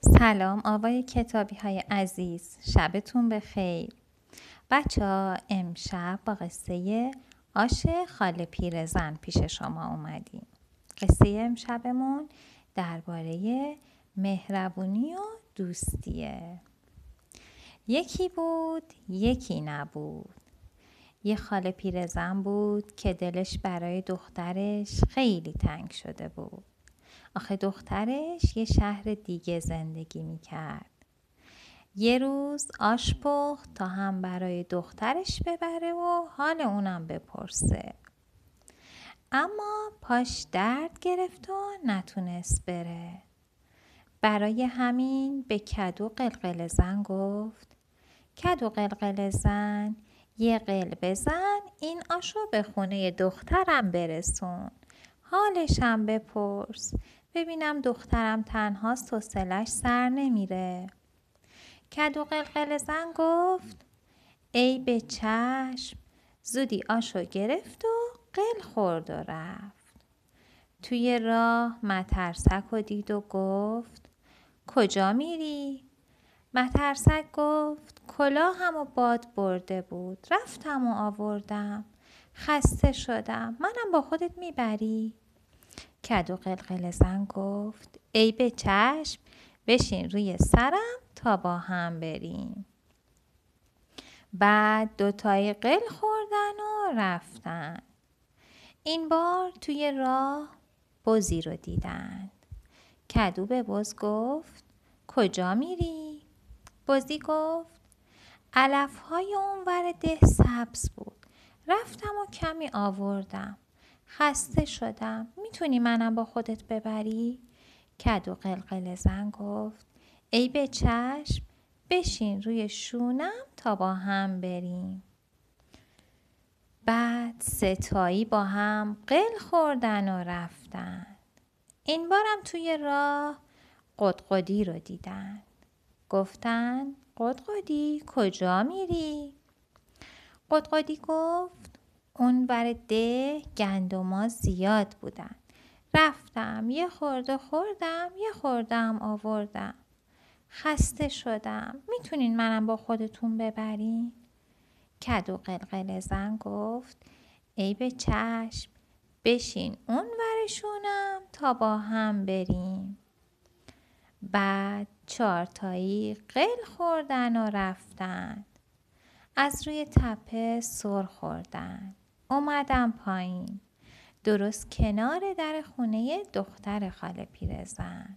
سلام آقای کتابی های عزیز شبتون بخیر. بچه ها امشب با قصه آش خاله پیرزن پیش شما اومدیم. قصه امشبمون درباره مهربونی و دوستیه. یکی بود یکی نبود. یه خاله پیرزن بود که دلش برای دخترش خیلی تنگ شده بود. آخه دخترش یه شهر دیگه زندگی می‌کرد. یه روز آش تا هم برای دخترش ببره و حال اونم بپرسه. اما پاش درد گرفت و نتونست بره. برای همین به کدو قلقل زن گفت کدو قلقل زن یه قل بزن این آشو به خونه دخترم برسون حالشم بپرس. ببینم دخترم تنهاست و سلش سر نمیره. کدو قلقل زن گفت ای به چشم زودی آشو گرفت و قل خورد و رفت. توی راه مترسک و دید و گفت کجا میری؟ مترسک گفت کلاهم و باد برده بود. رفتم و آوردم. خسته شدم. منم با خودت می‌بری؟ کدو قلقل زن گفت. ای به چشم بشین روی سرم تا با هم بریم. بعد دوتای قل خوردن و رفتن. این بار توی راه بزی رو دیدند کدو به بز گفت کجا میری؟ بزی گفت علف های اونور ده سبز بود. رفتم و کمی آوردم. خسته شدم. می‌تونی منم با خودت ببری؟ کدو قلقل زن گفت. ای به چشم بشین روی شونم تا با هم بریم. بعد ستایی با هم قل خوردن و رفتن. این بارم توی راه قدقدی رو دیدن. گفتن قدقدی کجا میری؟ قدقدی گفت اون بر ده گندما زیاد بودن. رفتم یه خورده خوردم یه خوردم آوردم. خسته شدم. می‌تونین منم با خودتون ببرین؟ کدو قلقل زن گفت ای به چشم بشین اون ورشونم تا با هم بریم. بعد چارتایی قل خوردن و رفتن. از روی تپه سر خوردن. اومدم پایین. درست کنار در خونه دختر خاله پیرزن.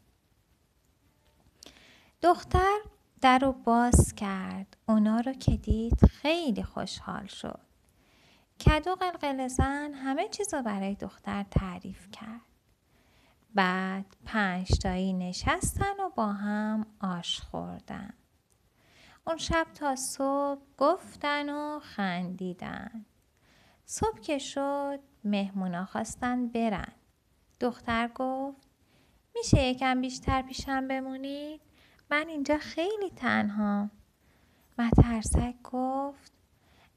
دختر در رو باز کرد. اونا رو که دید خیلی خوشحال شد. کدو قلقل زن همه چیز رو برای دختر تعریف کرد. بعد پنج تایی نشستن و با هم آش خوردن. اون شب تا صبح گفتن و خندیدن صبح که شد مهمونا خواستن برن. دختر گفت میشه یکم بیشتر پیشم بمونید؟ من اینجا خیلی تنها. مترسک گفت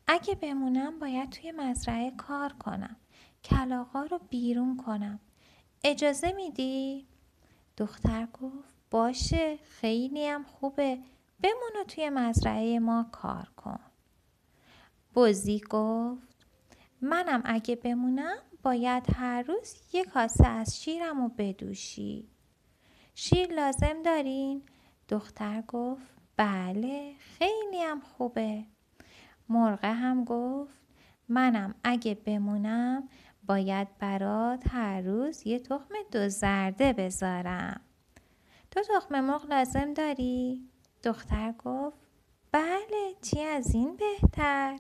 اگه بمونم باید توی مزرعه کار کنم. کلاغا رو بیرون کنم. اجازه میدی؟ دختر گفت باشه خیلی هم خوبه بمون و توی مزرعه ما کار کن. بزی گفت منم اگه بمونم باید هر روز یک کاسه از شیرم رو بدوشی. شیر لازم دارین؟ دختر گفت بله خیلی هم خوبه. مرغه هم گفت منم اگه بمونم باید برات هر روز یه تخم دو زرده بذارم. تو تخم مرغ لازم داری؟ دختر گفت بله چی از این بهتر؟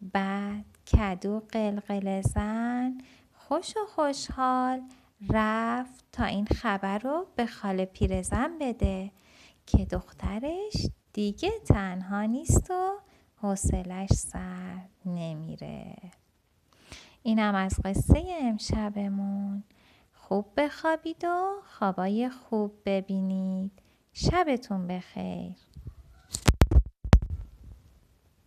بعد کدو قلقل زن خوش و خوشحال رفت تا این خبر رو به خاله پیرزن بده که دخترش دیگه تنها نیست و حوصلش سر نمیره. اینم از قصه امشبمون. خوب بخوابید و خوابای خوب ببینید. شبتون بخیر.